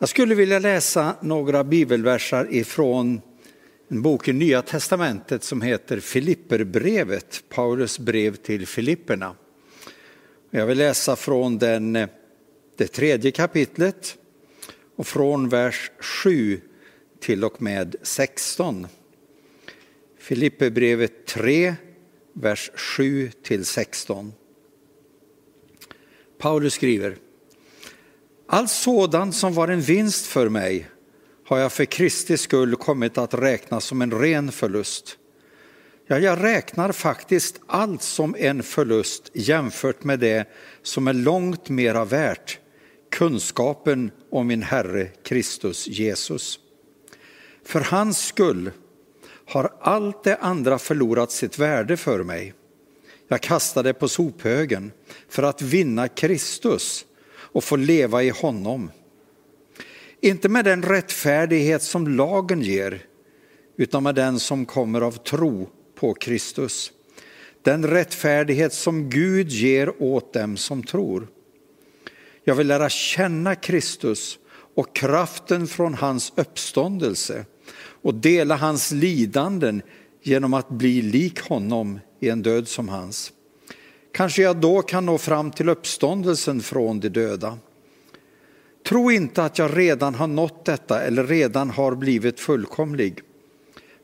Jag skulle vilja läsa några bibelversar ifrån en bok i Nya Testamentet som heter Filipperbrevet, Paulus brev till Filipperna. Jag vill läsa från den, det tredje kapitlet och från vers 7 till och med 16. Filipperbrevet 3, vers 7 till 16. Paulus skriver allt sådant som var en vinst för mig har jag för Kristi skull kommit att räkna som en ren förlust. Ja, jag räknar faktiskt allt som en förlust jämfört med det som är långt mera värt, kunskapen om min Herre Kristus Jesus. För hans skull har allt det andra förlorat sitt värde för mig. Jag kastade på sophögen för att vinna Kristus och få leva i honom. Inte med den rättfärdighet som lagen ger, utan med den som kommer av tro på Kristus. Den rättfärdighet som Gud ger åt dem som tror. Jag vill lära känna Kristus och kraften från hans uppståndelse och dela hans lidanden genom att bli lik honom i en död som hans. Kanske jag då kan nå fram till uppståndelsen från de döda. Tro inte att jag redan har nått detta eller redan har blivit fullkomlig.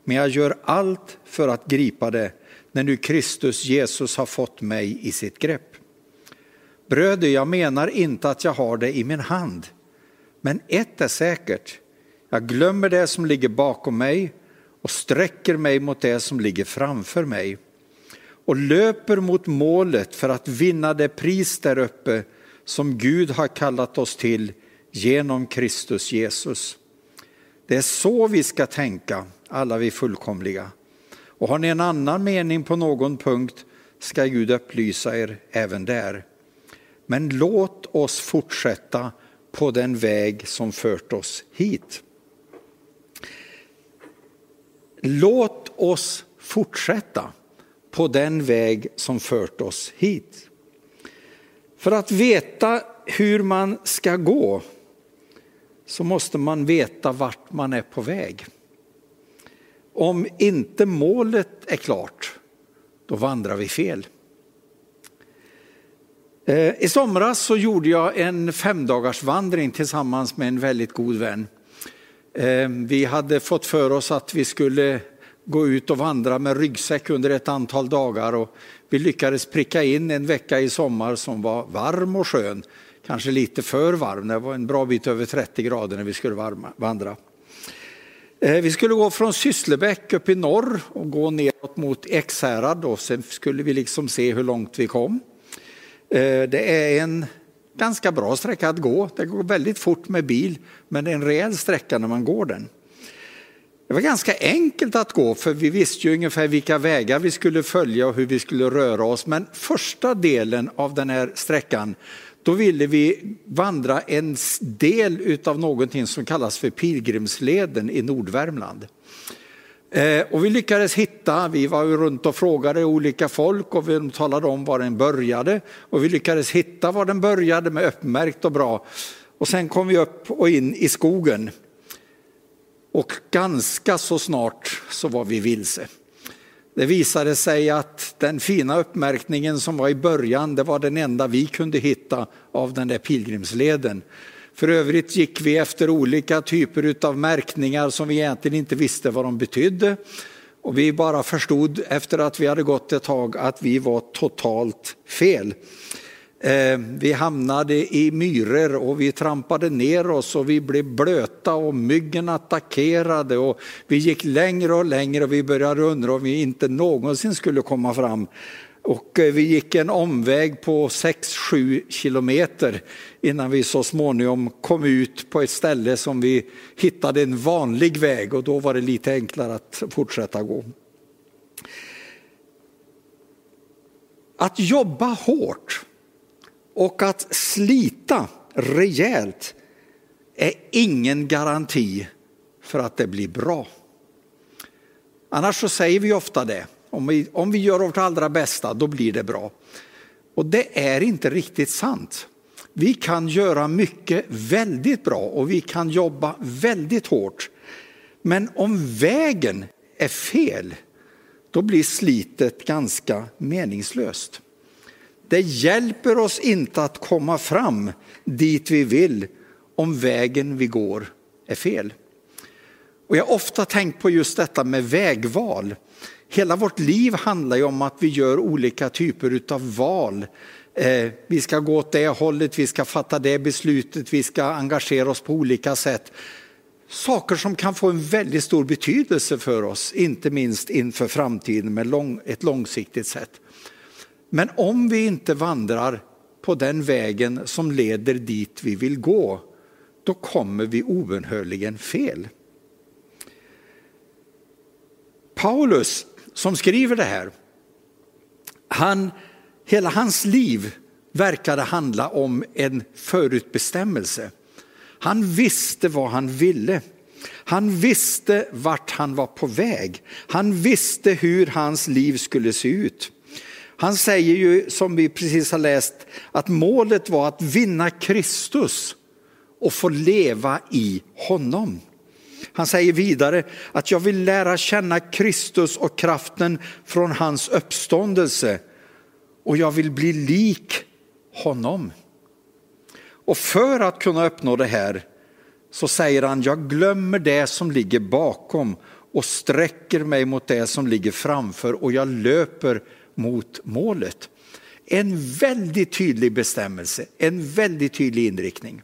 Men jag gör allt för att gripa det när nu Kristus Jesus har fått mig i sitt grepp. Bröder, jag menar inte att jag har det i min hand. Men ett är säkert, jag glömmer det som ligger bakom mig och sträcker mig mot det som ligger framför mig och löper mot målet för att vinna det pris där uppe som Gud har kallat oss till genom Kristus Jesus. Det är så vi ska tänka, alla vi fullkomliga. Och har ni en annan mening på någon punkt ska Gud upplysa er även där. Men låt oss fortsätta på den väg som fört oss hit. Låt oss fortsätta på den väg som fört oss hit. För att veta hur man ska gå så måste man veta vart man är på väg. Om inte målet är klart, då vandrar vi fel. Eh, I somras så gjorde jag en femdagars vandring tillsammans med en väldigt god vän. Eh, vi hade fått för oss att vi skulle gå ut och vandra med ryggsäck under ett antal dagar och vi lyckades pricka in en vecka i sommar som var varm och skön. Kanske lite för varm, det var en bra bit över 30 grader när vi skulle vandra. Eh, vi skulle gå från Sysslebäck upp i norr och gå neråt mot Ekshärad och sen skulle vi liksom se hur långt vi kom. Eh, det är en ganska bra sträcka att gå. Det går väldigt fort med bil, men det är en rejäl sträcka när man går den. Det var ganska enkelt att gå för vi visste ju ungefär vilka vägar vi skulle följa och hur vi skulle röra oss. Men första delen av den här sträckan, då ville vi vandra en del av någonting som kallas för Pilgrimsleden i Nordvärmland. Eh, och vi lyckades hitta, vi var runt och frågade olika folk och vi talade om var den började. Och vi lyckades hitta var den började med uppmärkt och bra. Och sen kom vi upp och in i skogen. Och ganska så snart så var vi vilse. Det visade sig att den fina uppmärkningen som var i början, det var den enda vi kunde hitta av den där pilgrimsleden. För övrigt gick vi efter olika typer av märkningar som vi egentligen inte visste vad de betydde. Och vi bara förstod efter att vi hade gått ett tag att vi var totalt fel. Eh, vi hamnade i myror och vi trampade ner oss och vi blev blöta och myggen attackerade och vi gick längre och längre och vi började undra om vi inte någonsin skulle komma fram. Och eh, vi gick en omväg på 6-7 kilometer innan vi så småningom kom ut på ett ställe som vi hittade en vanlig väg och då var det lite enklare att fortsätta gå. Att jobba hårt och att slita rejält är ingen garanti för att det blir bra. Annars så säger vi ofta det, om vi, om vi gör vårt allra bästa då blir det bra. Och det är inte riktigt sant. Vi kan göra mycket väldigt bra och vi kan jobba väldigt hårt. Men om vägen är fel, då blir slitet ganska meningslöst. Det hjälper oss inte att komma fram dit vi vill om vägen vi går är fel. Och jag har ofta tänkt på just detta med vägval. Hela vårt liv handlar ju om att vi gör olika typer av val. Eh, vi ska gå åt det hållet, vi ska fatta det beslutet, vi ska engagera oss på olika sätt. Saker som kan få en väldigt stor betydelse för oss, inte minst inför framtiden med lång, ett långsiktigt sätt. Men om vi inte vandrar på den vägen som leder dit vi vill gå, då kommer vi obönhörligen fel. Paulus som skriver det här, han, hela hans liv verkade handla om en förutbestämmelse. Han visste vad han ville. Han visste vart han var på väg. Han visste hur hans liv skulle se ut. Han säger ju, som vi precis har läst, att målet var att vinna Kristus och få leva i honom. Han säger vidare att jag vill lära känna Kristus och kraften från hans uppståndelse och jag vill bli lik honom. Och för att kunna uppnå det här så säger han, jag glömmer det som ligger bakom och sträcker mig mot det som ligger framför och jag löper mot målet. En väldigt tydlig bestämmelse, en väldigt tydlig inriktning.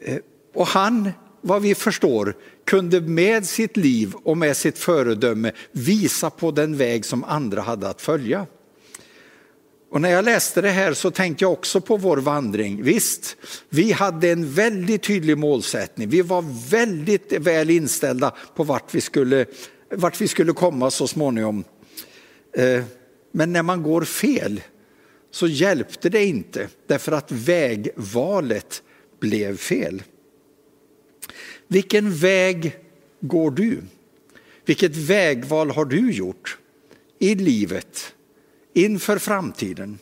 Eh, och han, vad vi förstår, kunde med sitt liv och med sitt föredöme visa på den väg som andra hade att följa. Och när jag läste det här så tänkte jag också på vår vandring. Visst, vi hade en väldigt tydlig målsättning. Vi var väldigt väl inställda på vart vi skulle, vart vi skulle komma så småningom. Eh, men när man går fel så hjälpte det inte därför att vägvalet blev fel. Vilken väg går du? Vilket vägval har du gjort i livet inför framtiden?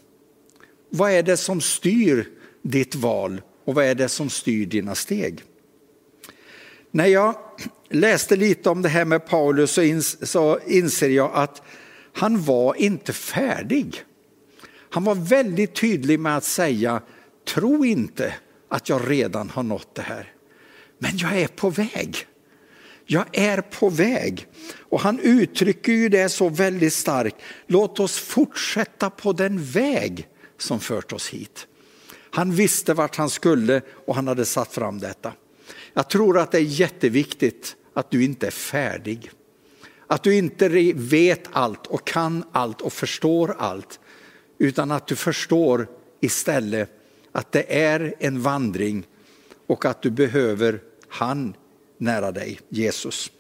Vad är det som styr ditt val och vad är det som styr dina steg? När jag läste lite om det här med Paulus så, inser jag att han var inte färdig. Han var väldigt tydlig med att säga, tro inte att jag redan har nått det här. Men jag är på väg. Jag är på väg. Och han uttrycker ju det så väldigt starkt. Låt oss fortsätta på den väg som fört oss hit. Han visste vart han skulle och han hade satt fram detta. Jag tror att det är jätteviktigt att du inte är färdig. Att du inte vet allt och kan allt och förstår allt. Utan att du förstår istället att det är en vandring och att du behöver han nära dig, Jesus.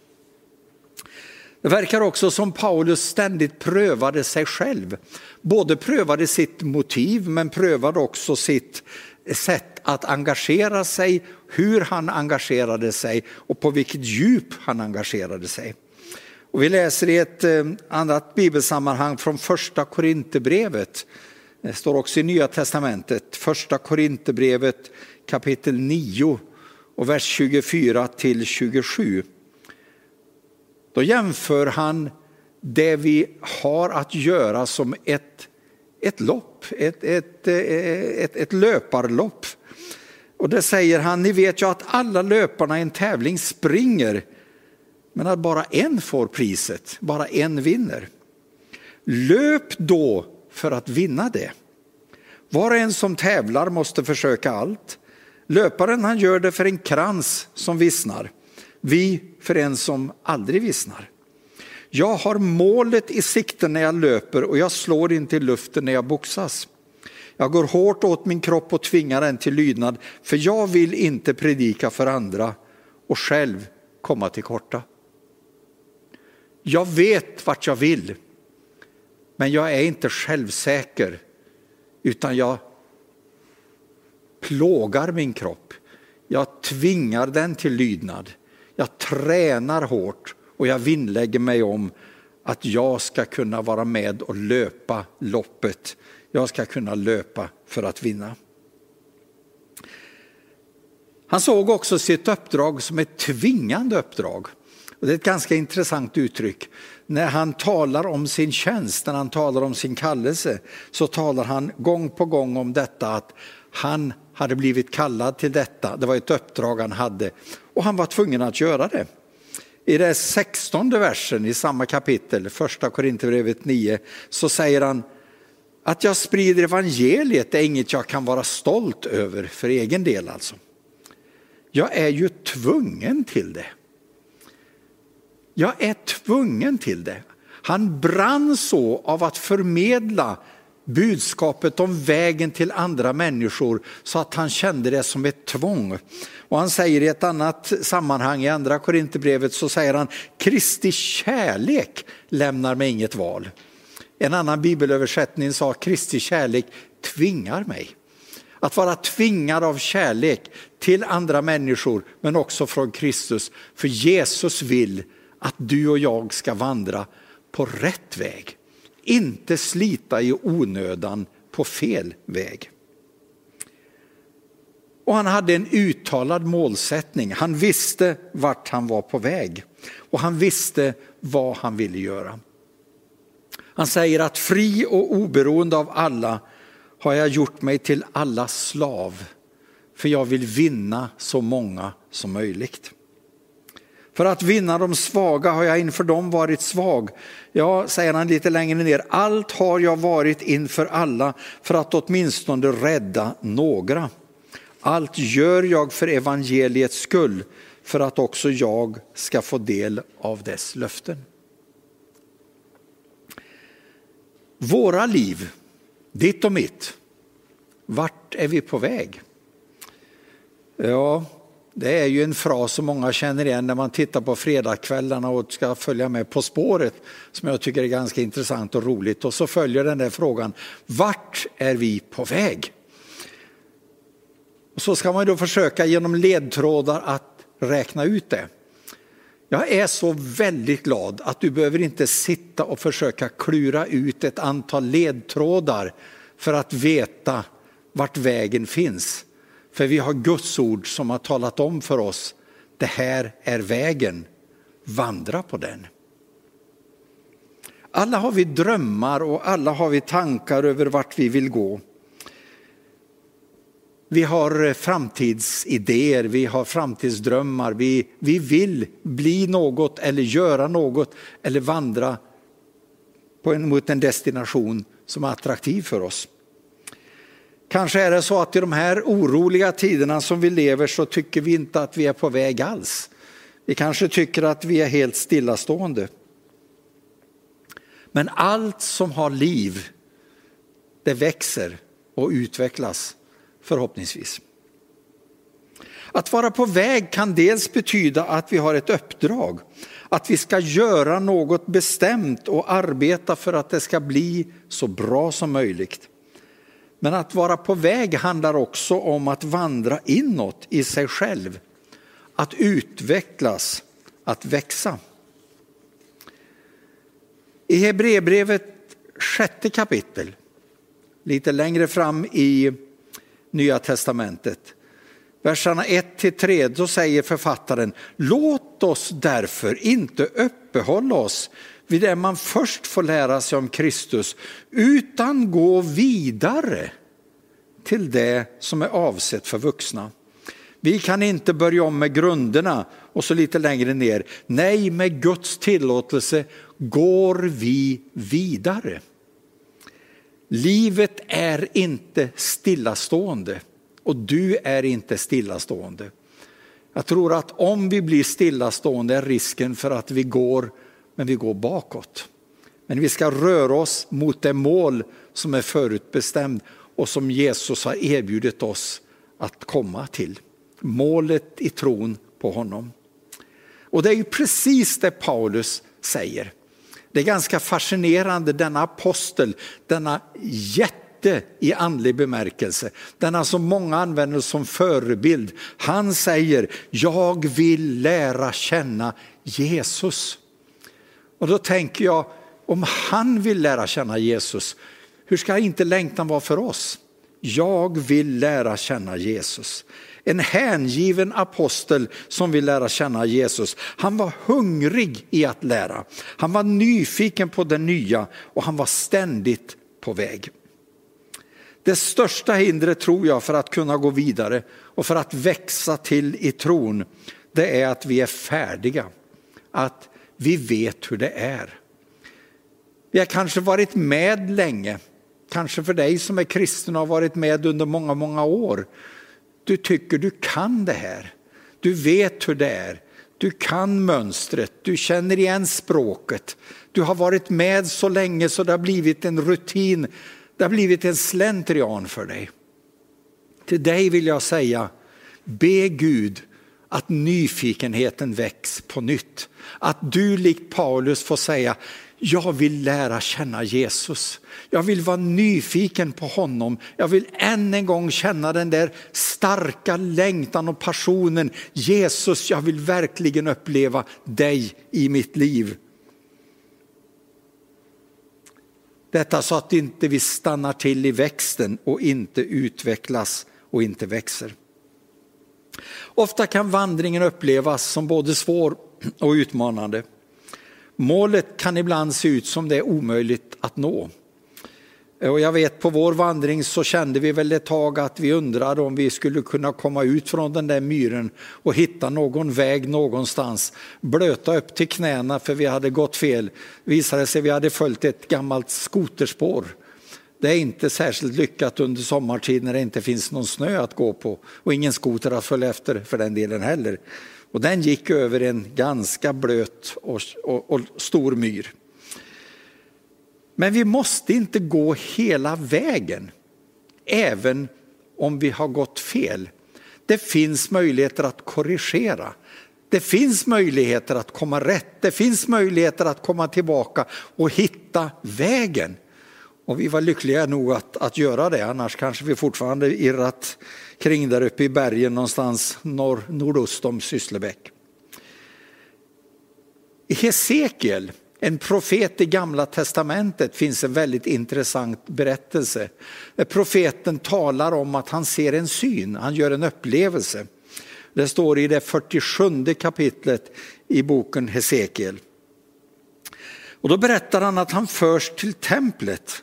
Det verkar också som Paulus ständigt prövade sig själv. Både prövade sitt motiv men prövade också sitt sätt att engagera sig, hur han engagerade sig och på vilket djup han engagerade sig. Och vi läser i ett eh, annat bibelsammanhang från första Korinthierbrevet. Det står också i Nya Testamentet, första Korinthierbrevet kapitel 9 och vers 24 till 27. Då jämför han det vi har att göra som ett, ett lopp, ett, ett, eh, ett, ett löparlopp. Och det säger han, ni vet ju att alla löparna i en tävling springer men att bara en får priset, bara en vinner. Löp då för att vinna det. Var och en som tävlar måste försöka allt. Löparen han gör det för en krans som vissnar, vi för en som aldrig vissnar. Jag har målet i sikte när jag löper och jag slår inte i luften när jag boxas. Jag går hårt åt min kropp och tvingar den till lydnad, för jag vill inte predika för andra och själv komma till korta. Jag vet vart jag vill, men jag är inte självsäker utan jag plågar min kropp. Jag tvingar den till lydnad. Jag tränar hårt och jag vinnlägger mig om att jag ska kunna vara med och löpa loppet. Jag ska kunna löpa för att vinna. Han såg också sitt uppdrag som ett tvingande uppdrag. Och det är ett ganska intressant uttryck. När han talar om sin tjänst, när han talar om sin kallelse, så talar han gång på gång om detta att han hade blivit kallad till detta. Det var ett uppdrag han hade och han var tvungen att göra det. I den sextonde versen i samma kapitel, första Korinthierbrevet 9, så säger han att jag sprider evangeliet är inget jag kan vara stolt över för egen del alltså. Jag är ju tvungen till det. Jag är tvungen till det. Han brann så av att förmedla budskapet om vägen till andra människor så att han kände det som ett tvång. Och han säger i ett annat sammanhang i andra Korinthierbrevet så säger han Kristi kärlek lämnar mig inget val. En annan bibelöversättning sa Kristi kärlek tvingar mig. Att vara tvingad av kärlek till andra människor men också från Kristus. För Jesus vill att du och jag ska vandra på rätt väg. Inte slita i onödan på fel väg. Och han hade en uttalad målsättning. Han visste vart han var på väg och han visste vad han ville göra. Han säger att fri och oberoende av alla har jag gjort mig till alla slav, för jag vill vinna så många som möjligt. För att vinna de svaga har jag inför dem varit svag. Ja, säger han lite längre ner, allt har jag varit inför alla för att åtminstone rädda några. Allt gör jag för evangeliets skull, för att också jag ska få del av dess löften. Våra liv, ditt och mitt, vart är vi på väg? Ja, det är ju en fras som många känner igen när man tittar på fredagskvällarna och ska följa med På spåret, som jag tycker är ganska intressant och roligt. Och så följer den där frågan, vart är vi på väg? Och så ska man då försöka genom ledtrådar att räkna ut det. Jag är så väldigt glad att du behöver inte sitta och försöka klura ut ett antal ledtrådar för att veta vart vägen finns. För vi har Guds ord som har talat om för oss, det här är vägen, vandra på den. Alla har vi drömmar och alla har vi tankar över vart vi vill gå. Vi har framtidsidéer, vi har framtidsdrömmar, vi, vi vill bli något eller göra något eller vandra på en, mot en destination som är attraktiv för oss. Kanske är det så att i de här oroliga tiderna som vi lever så tycker vi inte att vi är på väg alls. Vi kanske tycker att vi är helt stillastående. Men allt som har liv, det växer och utvecklas förhoppningsvis. Att vara på väg kan dels betyda att vi har ett uppdrag, att vi ska göra något bestämt och arbeta för att det ska bli så bra som möjligt. Men att vara på väg handlar också om att vandra inåt i sig själv, att utvecklas, att växa. I Hebreerbrevet sjätte kapitel, lite längre fram i Nya testamentet, verserna 1-3, då säger författaren, låt oss därför inte uppehålla oss vid det man först får lära sig om Kristus, utan gå vidare till det som är avsett för vuxna. Vi kan inte börja om med grunderna och så lite längre ner. Nej, med Guds tillåtelse går vi vidare. Livet är inte stillastående och du är inte stillastående. Jag tror att om vi blir stillastående är risken för att vi går men vi går bakåt. Men vi ska röra oss mot det mål som är förutbestämt och som Jesus har erbjudit oss att komma till. Målet i tron på honom. Och det är ju precis det Paulus säger. Det är ganska fascinerande, denna apostel, denna jätte i andlig bemärkelse, denna som många använder som förebild. Han säger, jag vill lära känna Jesus. Och då tänker jag, om han vill lära känna Jesus, hur ska inte längtan vara för oss? Jag vill lära känna Jesus. En hängiven apostel som vill lära känna Jesus. Han var hungrig i att lära. Han var nyfiken på det nya och han var ständigt på väg. Det största hindret tror jag för att kunna gå vidare och för att växa till i tron, det är att vi är färdiga. Att vi vet hur det är. Vi har kanske varit med länge, kanske för dig som är kristen och har varit med under många, många år. Du tycker du kan det här. Du vet hur det är. Du kan mönstret, du känner igen språket. Du har varit med så länge så det har blivit en rutin, det har blivit en slentrian för dig. Till dig vill jag säga, be Gud att nyfikenheten väcks på nytt. Att du likt Paulus får säga, jag vill lära känna Jesus. Jag vill vara nyfiken på honom. Jag vill än en gång känna den där starka längtan och passionen. Jesus, jag vill verkligen uppleva dig i mitt liv. Detta så att inte vi stannar till i växten och inte utvecklas och inte växer. Ofta kan vandringen upplevas som både svår och utmanande. Målet kan ibland se ut som det är omöjligt att nå. Och jag vet på vår vandring så kände vi väl ett tag att vi undrade om vi skulle kunna komma ut från den där myren och hitta någon väg någonstans. Blöta upp till knäna för vi hade gått fel. Visade sig vi hade följt ett gammalt skoterspår. Det är inte särskilt lyckat under sommartid när det inte finns någon snö att gå på och ingen skoter att följa efter för den delen heller. Och den gick över en ganska blöt och, och, och stor myr. Men vi måste inte gå hela vägen, även om vi har gått fel. Det finns möjligheter att korrigera. Det finns möjligheter att komma rätt. Det finns möjligheter att komma tillbaka och hitta vägen. Och vi var lyckliga nog att, att göra det, annars kanske vi fortfarande irrat kring där uppe i bergen någonstans norr, nordost om Sysslebäck. I Hesekiel, en profet i gamla testamentet, finns en väldigt intressant berättelse. Profeten talar om att han ser en syn, han gör en upplevelse. Det står i det 47 kapitlet i boken Hesekiel. Och då berättar han att han förs till templet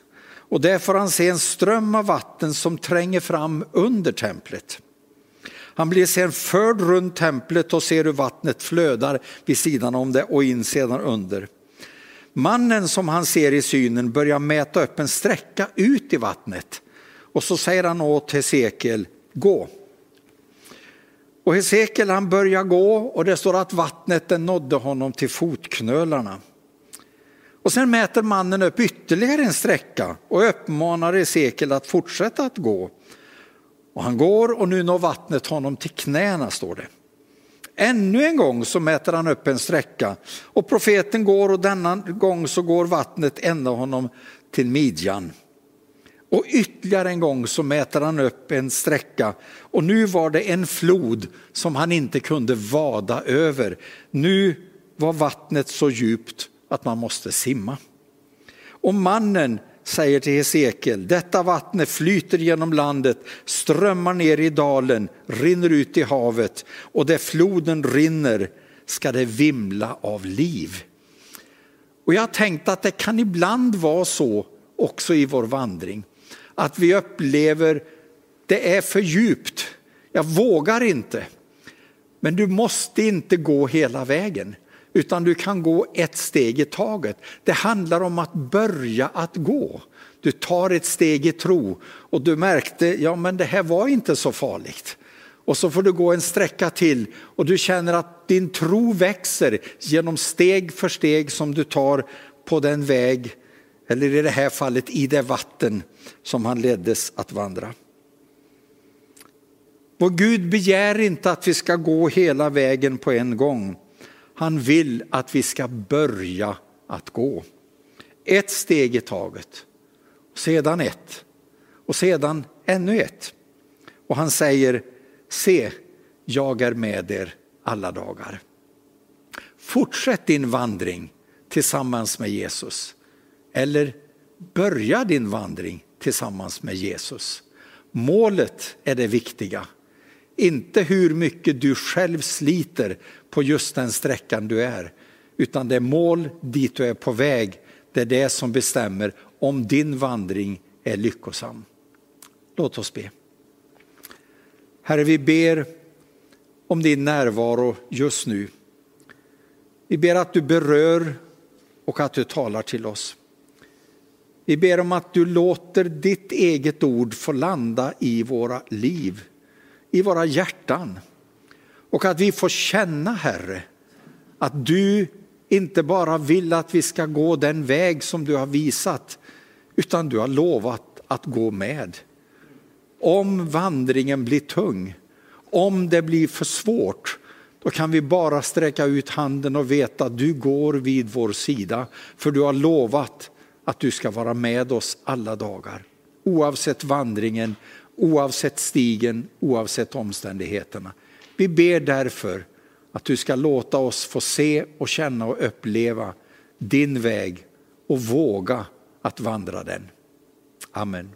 och där får han se en ström av vatten som tränger fram under templet. Han blir sen förd runt templet och ser hur vattnet flödar vid sidan om det och in sedan under. Mannen som han ser i synen börjar mäta upp en sträcka ut i vattnet och så säger han åt Hesekiel, gå. Och Hesekiel han börjar gå och det står att vattnet nådde honom till fotknölarna. Och sen mäter mannen upp ytterligare en sträcka och uppmanar Hesekiel att fortsätta att gå. Och han går och nu når vattnet honom till knäna står det. Ännu en gång så mäter han upp en sträcka och profeten går och denna gång så går vattnet ända honom till midjan. Och ytterligare en gång så mäter han upp en sträcka och nu var det en flod som han inte kunde vada över. Nu var vattnet så djupt att man måste simma. Och mannen säger till Hesekiel, detta vattnet flyter genom landet, strömmar ner i dalen, rinner ut i havet och där floden rinner ska det vimla av liv. Och jag har tänkt att det kan ibland vara så också i vår vandring, att vi upplever det är för djupt, jag vågar inte. Men du måste inte gå hela vägen utan du kan gå ett steg i taget. Det handlar om att börja att gå. Du tar ett steg i tro och du märkte, ja men det här var inte så farligt. Och så får du gå en sträcka till och du känner att din tro växer genom steg för steg som du tar på den väg, eller i det här fallet i det vatten som han leddes att vandra. Vår Gud begär inte att vi ska gå hela vägen på en gång. Han vill att vi ska börja att gå. Ett steg i taget, sedan ett och sedan ännu ett. Och han säger, se, jag är med er alla dagar. Fortsätt din vandring tillsammans med Jesus. Eller börja din vandring tillsammans med Jesus. Målet är det viktiga. Inte hur mycket du själv sliter på just den sträckan du är, utan det mål dit du är på väg, det är det som bestämmer om din vandring är lyckosam. Låt oss be. Herre, vi ber om din närvaro just nu. Vi ber att du berör och att du talar till oss. Vi ber om att du låter ditt eget ord få landa i våra liv, i våra hjärtan. Och att vi får känna, Herre, att du inte bara vill att vi ska gå den väg som du har visat, utan du har lovat att gå med. Om vandringen blir tung, om det blir för svårt, då kan vi bara sträcka ut handen och veta att du går vid vår sida. För du har lovat att du ska vara med oss alla dagar. Oavsett vandringen, oavsett stigen, oavsett omständigheterna. Vi ber därför att du ska låta oss få se och känna och uppleva din väg och våga att vandra den. Amen.